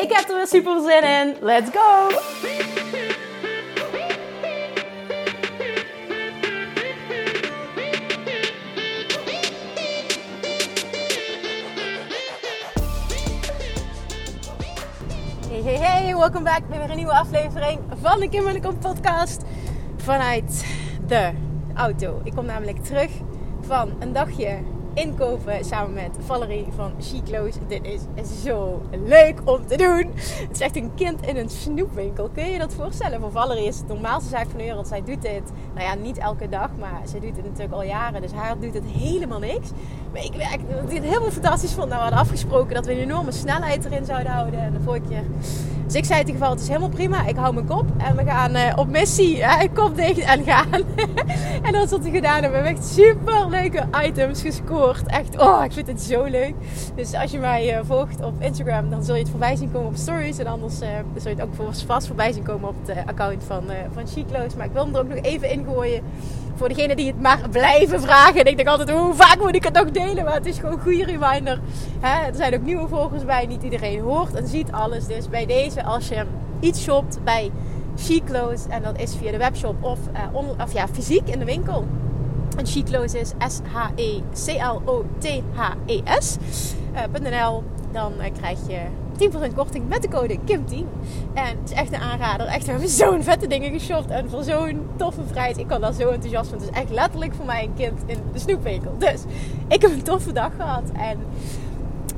Ik heb er weer super zin in. Let's go! Hey, hey, hey, welkom back bij weer een nieuwe aflevering van de Kim Kom podcast vanuit de auto. Ik kom namelijk terug van een dagje inkopen samen met Valerie van Chiclo's. Dit is zo leuk om te doen. Het is echt een kind in een snoepwinkel. Kun je je dat voorstellen? Voor Valerie is het de normaalste zaak van de wereld. Zij doet dit, nou ja, niet elke dag, maar ze doet het natuurlijk al jaren. Dus haar doet het helemaal niks. Maar ik werk het helemaal fantastisch vond. Nou, we hadden afgesproken dat we een enorme snelheid erin zouden houden. En de vorige keer dus ik zei in ieder geval, het is helemaal prima. Ik hou mijn kop en we gaan uh, op missie. Ja, kop dicht en gaan. en dat is wat we gedaan hebben. We hebben echt super leuke items gescoord. Echt, oh, ik vind het zo leuk. Dus als je mij uh, volgt op Instagram, dan zul je het voorbij zien komen op stories. En anders uh, zul je het ook vast voorbij zien komen op het account van, van Chiclo's. Maar ik wil hem er ook nog even ingooien voor degene die het maar blijven vragen. En ik denk altijd, hoe vaak moet ik het nog delen? Maar het is gewoon een goede reminder. Hè? Er zijn ook nieuwe volgers bij. Niet iedereen hoort en ziet alles. Dus bij deze, als je iets shopt bij Chic Clothes. En dat is via de webshop of, uh, of ja, fysiek in de winkel. En Chic Clothes is S-H-E-C-L-O-T-H-E-S. Uh, .nl. Dan uh, krijg je 10% korting met de code KIM10. En het is echt een aanrader. Echt, we hebben zo'n vette dingen geshopt. En voor zo'n toffe prijs. Ik kan daar zo enthousiast van. Het is echt letterlijk voor mij een kind in de snoepwinkel. Dus ik heb een toffe dag gehad. En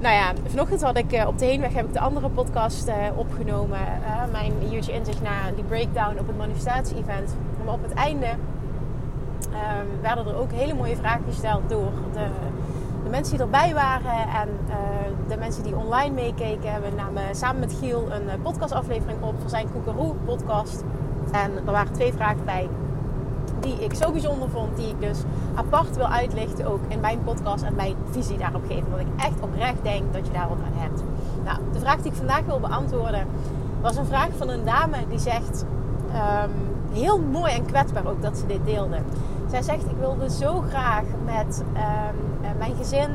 nou ja, vanochtend had ik op de heenweg heb ik de andere podcast uh, opgenomen. Uh, mijn huge inzicht naar die breakdown op het manifestatie-event. Maar op het einde um, werden er ook hele mooie vragen gesteld door de mensen die erbij waren en uh, de mensen die online meekeken. We namen samen met Giel een uh, podcastaflevering op voor zijn Koekeroe podcast. En er waren twee vragen bij die ik zo bijzonder vond, die ik dus apart wil uitlichten ook in mijn podcast en mijn visie daarop geven. Want ik echt oprecht denk dat je daar wat aan hebt. Nou, de vraag die ik vandaag wil beantwoorden was een vraag van een dame die zegt, um, heel mooi en kwetsbaar ook dat ze dit deelde. Zij zegt, ik wilde zo graag met um, mijn gezin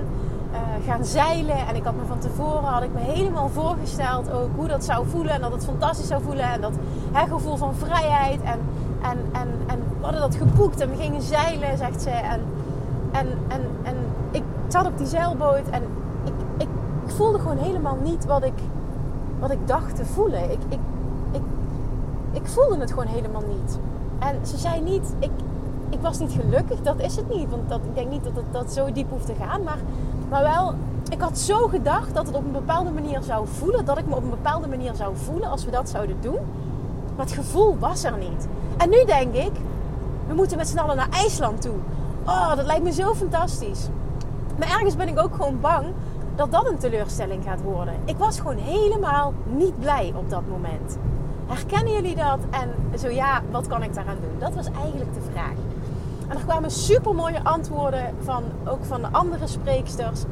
uh, gaan zeilen. En ik had me van tevoren had ik me helemaal voorgesteld ook hoe dat zou voelen. En dat het fantastisch zou voelen. En dat hè, gevoel van vrijheid. En, en, en, en we hadden dat geboekt. En we gingen zeilen, zegt ze. En, en, en, en ik zat op die zeilboot. En ik, ik, ik voelde gewoon helemaal niet wat ik, wat ik dacht te voelen. Ik, ik, ik, ik voelde het gewoon helemaal niet. En ze zei niet, ik, ik was niet gelukkig. Dat is het niet. Want dat, ik denk niet dat het dat zo diep hoeft te gaan. Maar, maar wel, ik had zo gedacht dat het op een bepaalde manier zou voelen. Dat ik me op een bepaalde manier zou voelen als we dat zouden doen. Maar het gevoel was er niet. En nu denk ik, we moeten met z'n allen naar IJsland toe. Oh, dat lijkt me zo fantastisch. Maar ergens ben ik ook gewoon bang dat dat een teleurstelling gaat worden. Ik was gewoon helemaal niet blij op dat moment. Herkennen jullie dat? En zo ja, wat kan ik daaraan doen? Dat was eigenlijk de vraag. En er kwamen super mooie antwoorden van ook van de andere spreeksters.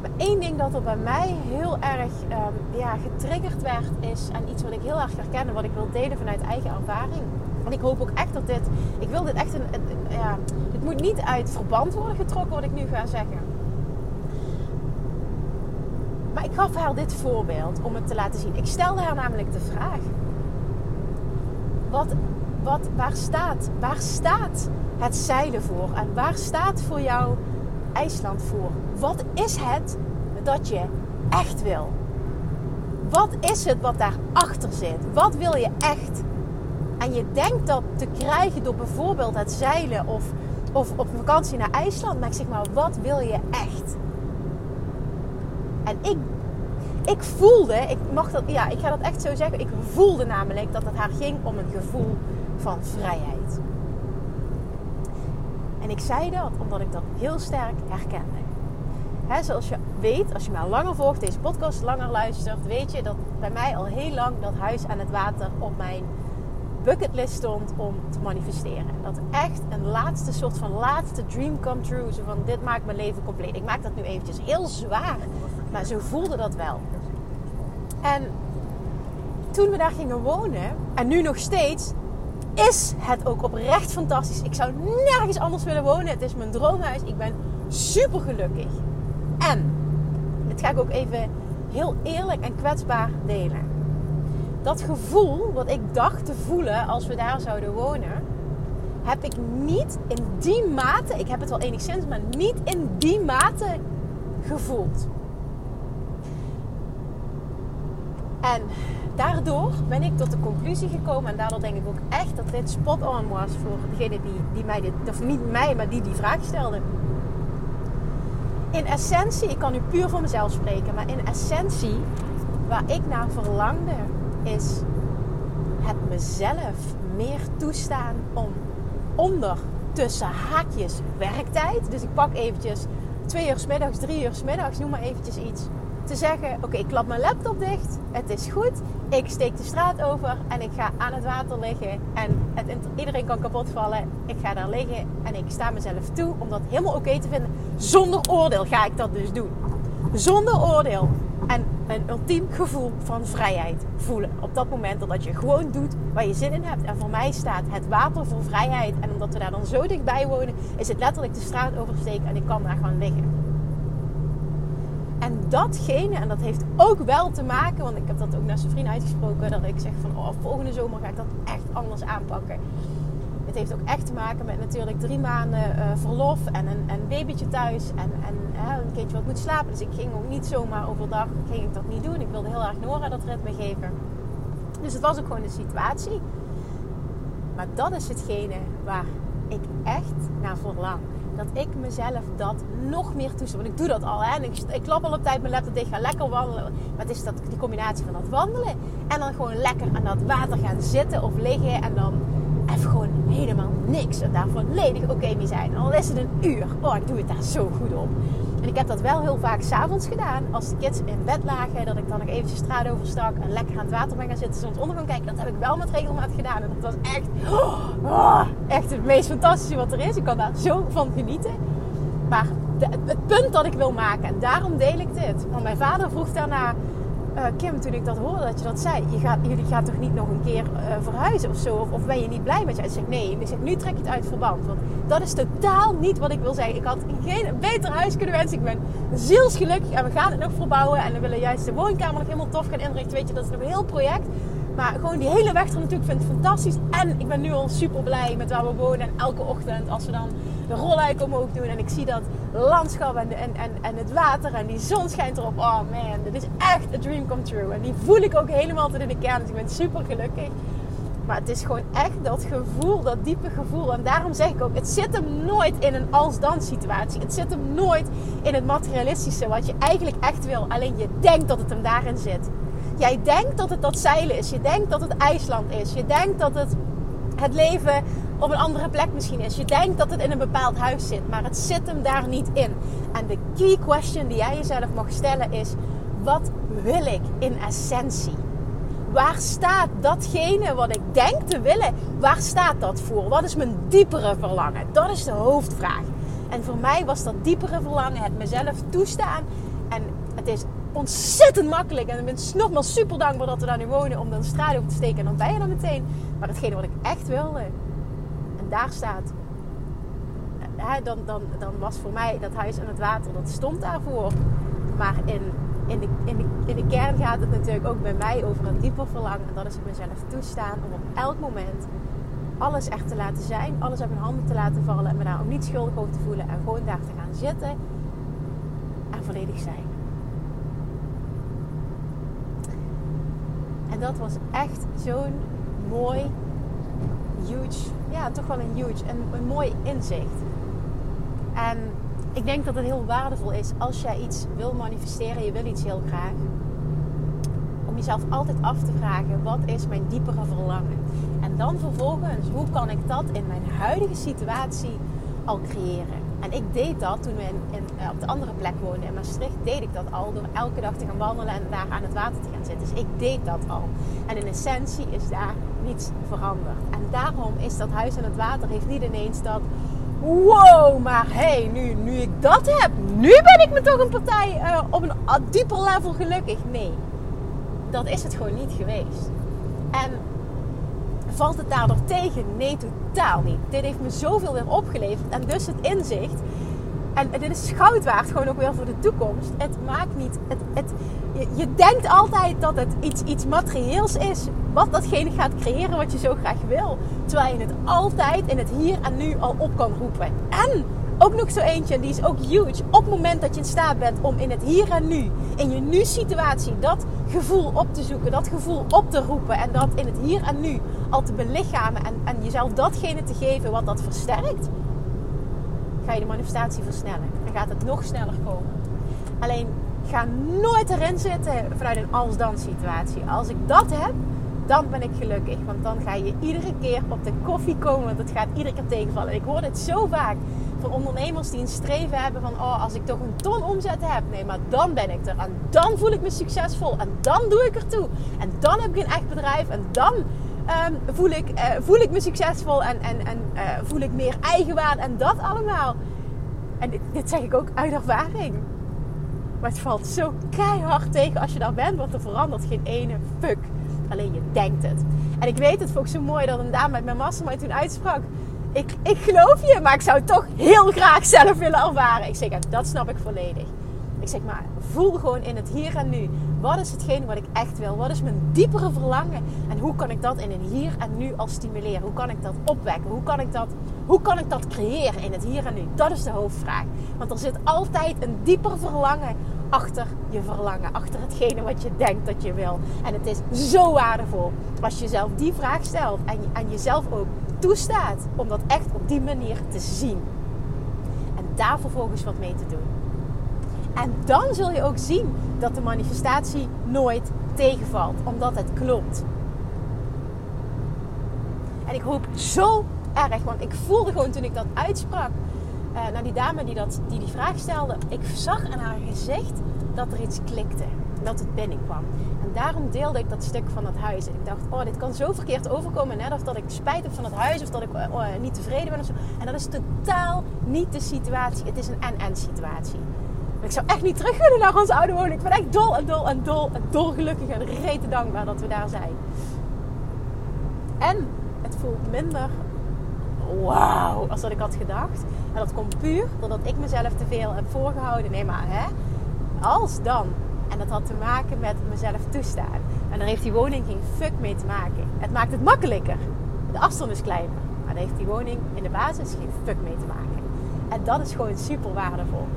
Maar één ding dat er bij mij heel erg um, ja, getriggerd werd, is en iets wat ik heel erg herken wat ik wil delen vanuit eigen ervaring. En ik hoop ook echt dat dit, ik wil dit echt een, een, ja, dit moet niet uit verband worden getrokken wat ik nu ga zeggen. Maar ik gaf haar dit voorbeeld om het te laten zien. Ik stelde haar namelijk de vraag: wat, wat, waar, staat, waar staat het zeilen voor? En waar staat voor jou IJsland voor? Wat is het dat je echt wil? Wat is het wat daarachter zit? Wat wil je echt? En je denkt dat te krijgen door bijvoorbeeld het zeilen of, of op vakantie naar IJsland. Maar ik zeg maar, wat wil je echt? En ik, ik voelde, ik, mag dat, ja, ik ga dat echt zo zeggen. Ik voelde namelijk dat het haar ging om een gevoel van vrijheid. En ik zei dat omdat ik dat heel sterk herkende. hè, zoals je weet, als je mij langer volgt, deze podcast langer luistert, weet je dat bij mij al heel lang dat huis aan het water op mijn bucketlist stond om te manifesteren. Dat echt een laatste soort van laatste dream come true. Zo van dit maakt mijn leven compleet. Ik maak dat nu eventjes heel zwaar. Maar zo voelde dat wel. En toen we daar gingen wonen, en nu nog steeds, is het ook oprecht fantastisch. Ik zou nergens anders willen wonen. Het is mijn droomhuis. Ik ben super gelukkig. En, dit ga ik ook even heel eerlijk en kwetsbaar delen. Dat gevoel wat ik dacht te voelen als we daar zouden wonen, heb ik niet in die mate, ik heb het wel enigszins, maar niet in die mate gevoeld. En daardoor ben ik tot de conclusie gekomen, en daardoor denk ik ook echt dat dit spot on was voor degene die, die mij dit, of niet mij, maar die die vraag stelde. In essentie, ik kan nu puur voor mezelf spreken, maar in essentie, waar ik naar verlangde, is het mezelf meer toestaan om onder tussen haakjes werktijd, dus ik pak eventjes twee uur s middags, drie uur s middags, noem maar eventjes iets te zeggen: Oké, ik klap mijn laptop dicht. Het is goed. Ik steek de straat over en ik ga aan het water liggen. En het, iedereen kan kapot vallen. Ik ga daar liggen en ik sta mezelf toe om dat helemaal oké te vinden. Zonder oordeel ga ik dat dus doen. Zonder oordeel. En een ultiem gevoel van vrijheid voelen. Op dat moment dat je gewoon doet waar je zin in hebt. En voor mij staat het water voor vrijheid. En omdat we daar dan zo dichtbij wonen, is het letterlijk de straat oversteken en ik kan daar gewoon liggen. En datgene, en dat heeft ook wel te maken, want ik heb dat ook naar zijn vriend uitgesproken, dat ik zeg van oh, volgende zomer ga ik dat echt anders aanpakken. Het heeft ook echt te maken met natuurlijk drie maanden uh, verlof en een, babytje thuis en, en een kindje wat moet slapen. Dus ik ging ook niet zomaar overdag, ging ik dat niet doen. Ik wilde heel erg Nora dat ritme geven. Dus het was ook gewoon een situatie. Maar dat is hetgene waar ik echt naar verlang dat ik mezelf dat nog meer toestel. Want ik doe dat al. Hè? ik, ik klap al op tijd mijn laptop dicht, ga lekker wandelen. Maar het is dat, die combinatie van dat wandelen en dan gewoon lekker aan dat water gaan zitten of liggen. En dan even gewoon helemaal niks. En daar volledig oké mee zijn. Al is het een uur. Oh, ik doe het daar zo goed op. En ik heb dat wel heel vaak s'avonds gedaan. Als de kids in bed lagen. Dat ik dan nog eventjes de straat overstak. En lekker aan het water ben gaan zitten. Soms onder kijken. Dat heb ik wel met regelmaat gedaan. En dat was echt, oh, echt het meest fantastische wat er is. Ik kan daar zo van genieten. Maar het punt dat ik wil maken. En daarom deel ik dit. Want mijn vader vroeg daarna uh, Kim, toen ik dat hoorde dat je dat zei, je gaat, jullie gaat toch niet nog een keer uh, verhuizen of zo? Of, ben je niet blij met je? Ik zeg nee. Ik zeg, nu trek je het uit verband. Want dat is totaal niet wat ik wil zeggen. Ik had geen beter huis kunnen wensen. Ik ben zielsgelukkig en we gaan het nog verbouwen. En we willen juist de woonkamer nog helemaal tof gaan inrichten. Weet je, dat is nog een heel project. Maar gewoon die hele weg er natuurlijk vind ik fantastisch. En ik ben nu al super blij met waar we wonen. En elke ochtend als we dan de rolluik omhoog doen. En ik zie dat landschap en, en, en, en het water en die zon schijnt erop. Oh man, dit is echt een dream come true. En die voel ik ook helemaal tot in de kern. Dus ik ben super gelukkig. Maar het is gewoon echt dat gevoel, dat diepe gevoel. En daarom zeg ik ook, het zit hem nooit in een als-dan situatie. Het zit hem nooit in het materialistische, wat je eigenlijk echt wil. Alleen je denkt dat het hem daarin zit. Jij denkt dat het dat zeilen is. Je denkt dat het IJsland is. Je denkt dat het het leven op een andere plek misschien is. Je denkt dat het in een bepaald huis zit, maar het zit hem daar niet in. En de key question die jij jezelf mag stellen is: wat wil ik in essentie? Waar staat datgene wat ik denk te willen? Waar staat dat voor? Wat is mijn diepere verlangen? Dat is de hoofdvraag. En voor mij was dat diepere verlangen het mezelf toestaan. En het is ontzettend makkelijk. En ik ben nogmaals super dankbaar dat we daar nu wonen om dan straat over te steken. En dan ben je dan meteen. Maar hetgene wat ik echt wilde, daar staat. Dan, dan, dan was voor mij dat huis aan het water, dat stond daarvoor. Maar in, in, de, in, in de kern gaat het natuurlijk ook bij mij over een dieper verlangen. En dat is het mezelf toestaan om op elk moment alles echt te laten zijn. Alles uit mijn handen te laten vallen. En me daar ook niet schuldig over te voelen. En gewoon daar te gaan zitten. En volledig zijn. Dat was echt zo'n mooi huge, ja, toch wel een huge, en een mooi inzicht. En ik denk dat het heel waardevol is als jij iets wil manifesteren, je wil iets heel graag. Om jezelf altijd af te vragen, wat is mijn diepere verlangen? En dan vervolgens, hoe kan ik dat in mijn huidige situatie al creëren. En ik deed dat toen we in, eh, op de andere plek woonden in Maastricht. Deed ik dat al door elke dag te gaan wandelen en daar aan het water te gaan zitten. Dus ik deed dat al. En in essentie is daar niets veranderd. En daarom is dat huis aan het water heeft niet ineens dat... Wow, maar hey, nu, nu ik dat heb, nu ben ik me toch een partij uh, op een dieper level gelukkig. Nee, dat is het gewoon niet geweest. En valt het daardoor tegen? Nee, totaal niet. Dit heeft me zoveel weer opgeleverd. En dus het inzicht. En dit is goud waard, gewoon ook weer voor de toekomst. Het maakt niet. Het, het, je, denkt altijd dat het iets, iets materieels is. Wat datgene gaat creëren wat je zo graag wil. Terwijl je het altijd in het hier en nu al op kan roepen. En ook nog zo eentje, en die is ook huge. Op het moment dat je in staat bent om in het hier en nu, in je nu-situatie, dat gevoel op te zoeken, dat gevoel op te roepen en dat in het hier en nu al te belichamen en, en jezelf datgene te geven wat dat versterkt, ga je de manifestatie versnellen. En gaat het nog sneller komen. Alleen ga nooit erin zitten vanuit een als-dan situatie. Als ik dat heb, dan ben ik gelukkig. Want dan ga je iedere keer op de koffie komen. Want het gaat iedere keer tegenvallen. ik hoor het zo vaak van ondernemers die een streven hebben van... Oh, als ik toch een ton omzet heb. Nee, maar dan ben ik er. En dan voel ik me succesvol. En dan doe ik er toe. En dan heb ik een echt bedrijf. En dan um, voel, ik, uh, voel ik me succesvol. En, en, en uh, voel ik meer eigenwaarde. En dat allemaal. En dit, dit zeg ik ook uit ervaring. Maar het valt zo keihard tegen als je daar bent. Want er verandert geen ene fuck. Alleen je denkt het. En ik weet het, vond ik zo mooi dat een dame met mijn mastermind toen uitsprak. Ik, ik geloof je, maar ik zou het toch heel graag zelf willen ervaren. Ik zeg, dat snap ik volledig. Ik zeg maar, voel gewoon in het hier en nu. Wat is hetgeen wat ik echt wil? Wat is mijn diepere verlangen? En hoe kan ik dat in een hier en nu al stimuleren? Hoe kan ik dat opwekken? Hoe kan ik dat, hoe kan ik dat creëren in het hier en nu? Dat is de hoofdvraag. Want er zit altijd een dieper verlangen achter je verlangen, achter hetgene wat je denkt dat je wil. En het is zo waardevol als je jezelf die vraag stelt en, en jezelf ook toestaat om dat echt op die manier te zien. En daar vervolgens wat mee te doen. En dan zul je ook zien dat de manifestatie nooit tegenvalt, omdat het klopt. En ik hoop zo erg, want ik voelde gewoon toen ik dat uitsprak uh, naar die dame die, dat, die die vraag stelde. Ik zag aan haar gezicht dat er iets klikte. Dat het binnenkwam. En daarom deelde ik dat stuk van het huis. En ik dacht, oh, dit kan zo verkeerd overkomen. Net of dat ik spijt heb van het huis. Of dat ik oh, niet tevreden ben of zo. En dat is totaal niet de situatie. Het is een en-en situatie. ik zou echt niet terug willen naar ons oude woning. Ik ben echt dol en dol en dol en dol gelukkig en rete dankbaar dat we daar zijn. En het voelt minder wauw, als dat ik had gedacht. En dat komt puur doordat ik mezelf te veel heb voorgehouden. Nee, maar hè, als dan. En dat had te maken met mezelf toestaan. En daar heeft die woning geen fuck mee te maken. Het maakt het makkelijker. De afstand is kleiner. Maar daar heeft die woning in de basis geen fuck mee te maken. En dat is gewoon super waardevol.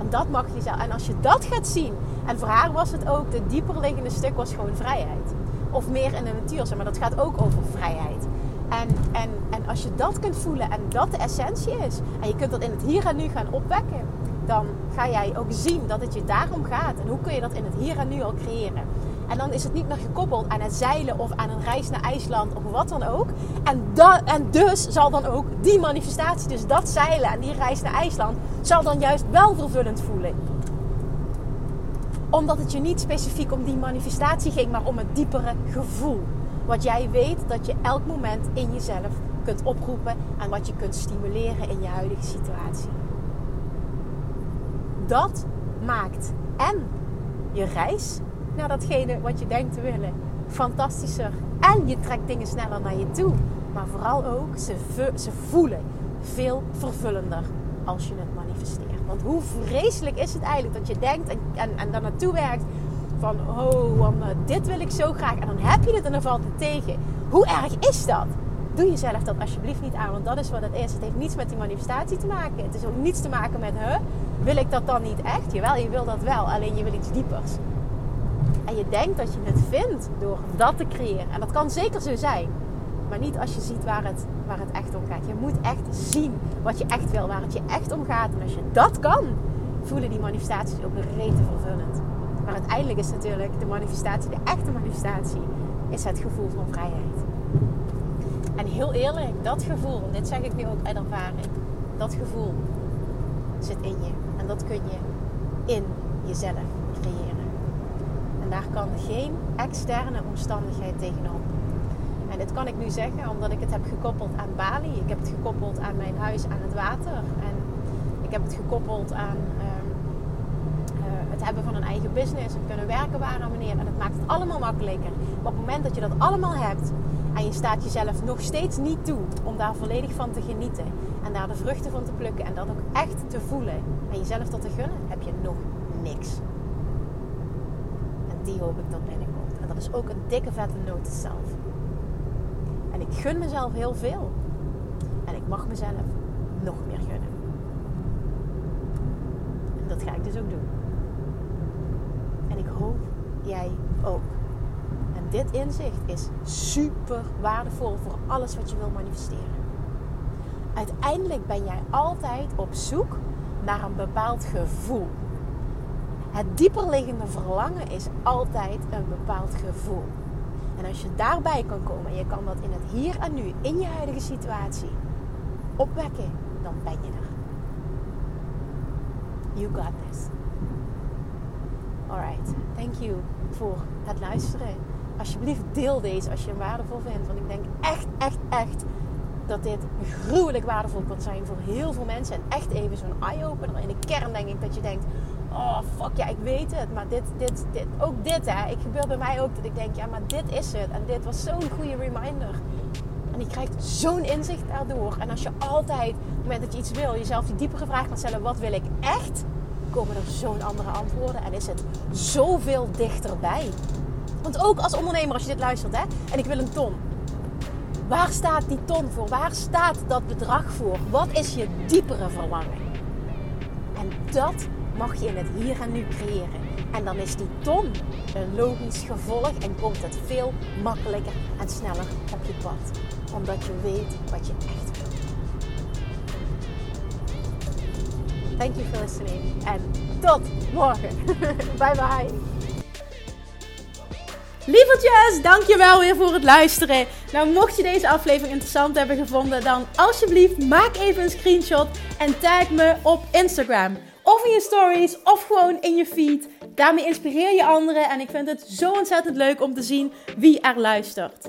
En dat mag je zelf. En als je dat gaat zien. En voor haar was het ook, de dieper liggende stuk was gewoon vrijheid. Of meer in de natuur, maar dat gaat ook over vrijheid. En, en, en als je dat kunt voelen en dat de essentie is, en je kunt dat in het hier en nu gaan opwekken, dan ga jij ook zien dat het je daarom gaat. En hoe kun je dat in het hier en nu al creëren? En dan is het niet meer gekoppeld aan het zeilen of aan een reis naar IJsland of wat dan ook. En, en dus zal dan ook die manifestatie, dus dat zeilen en die reis naar IJsland, zal dan juist wel vervullend voelen. Omdat het je niet specifiek om die manifestatie ging, maar om het diepere gevoel. Wat jij weet dat je elk moment in jezelf kunt oproepen en wat je kunt stimuleren in je huidige situatie. Dat maakt en je reis naar datgene wat je denkt te willen fantastischer. En je trekt dingen sneller naar je toe. Maar vooral ook, ze, ze voelen veel vervullender als je het manifesteert. Want hoe vreselijk is het eigenlijk dat je denkt en, en, en daar naartoe werkt van, oh, want, uh, dit wil ik zo graag. En dan heb je het en dan valt het tegen. Hoe erg is dat? Doe jezelf dat alsjeblieft niet aan, want dat is wat het is. Het heeft niets met die manifestatie te maken. Het is ook niets te maken met, huh, wil ik dat dan niet echt? Jawel, je wil dat wel, alleen je wil iets diepers. En je denkt dat je het vindt door dat te creëren. En dat kan zeker zo zijn. Maar niet als je ziet waar het, waar het echt om gaat. Je moet echt zien wat je echt wil, waar het je echt om gaat. En als je dat kan, voelen die manifestaties ook rete vervullend. Maar uiteindelijk is natuurlijk de manifestatie, de echte manifestatie, is het gevoel van vrijheid. En heel eerlijk, dat gevoel, dit zeg ik nu ook uit ervaring, Dat gevoel zit in je. En dat kun je in jezelf creëren. En daar kan geen externe omstandigheid tegenop. En dit kan ik nu zeggen omdat ik het heb gekoppeld aan Bali. Ik heb het gekoppeld aan mijn huis aan het water. En ik heb het gekoppeld aan ehm, eh, het hebben van een eigen business. En kunnen werken waar en wanneer. En het maakt het allemaal makkelijker. Maar op het moment dat je dat allemaal hebt. En je staat jezelf nog steeds niet toe om daar volledig van te genieten. En daar de vruchten van te plukken. En dat ook echt te voelen. En jezelf dat te gunnen. Heb je nog niks. En die hoop ik dat binnenkomt. En dat is ook een dikke vette noot zelf. En ik gun mezelf heel veel. En ik mag mezelf nog meer gunnen. En dat ga ik dus ook doen. En ik hoop jij ook. En dit inzicht is super waardevol voor alles wat je wil manifesteren. Uiteindelijk ben jij altijd op zoek naar een bepaald gevoel. Het dieperliggende verlangen is altijd een bepaald gevoel. En als je daarbij kan komen en je kan dat in het hier en nu, in je huidige situatie, opwekken, dan ben je er. You got this. Alright, thank you voor het luisteren. Alsjeblieft deel deze als je hem waardevol vindt. Want ik denk echt, echt, echt dat dit gruwelijk waardevol kan zijn voor heel veel mensen. En echt even zo'n eye-opener. In de kern denk ik dat je denkt, oh fuck ja, ik weet het. Maar dit, dit, dit, ook dit hè. Ik gebeurt bij mij ook dat ik denk, ja maar dit is het. En dit was zo'n goede reminder. En je krijgt zo'n inzicht daardoor. En als je altijd, op het moment dat je iets wil, jezelf die diepere vraag kan stellen, wat wil ik echt? Komen er zo'n andere antwoorden en is het zoveel dichterbij. Want ook als ondernemer, als je dit luistert hè, en ik wil een ton. Waar staat die ton voor? Waar staat dat bedrag voor? Wat is je diepere verlangen? En dat mag je in het hier en nu creëren. En dan is die ton een logisch gevolg en komt het veel makkelijker en sneller op je pad. Omdat je weet wat je echt wil. Thank you for listening. En tot morgen. bye bye. Lievertjes, dankjewel weer voor het luisteren. Nou, mocht je deze aflevering interessant hebben gevonden, dan alsjeblieft maak even een screenshot en tag me op Instagram. Of in je stories, of gewoon in je feed. Daarmee inspireer je anderen en ik vind het zo ontzettend leuk om te zien wie er luistert.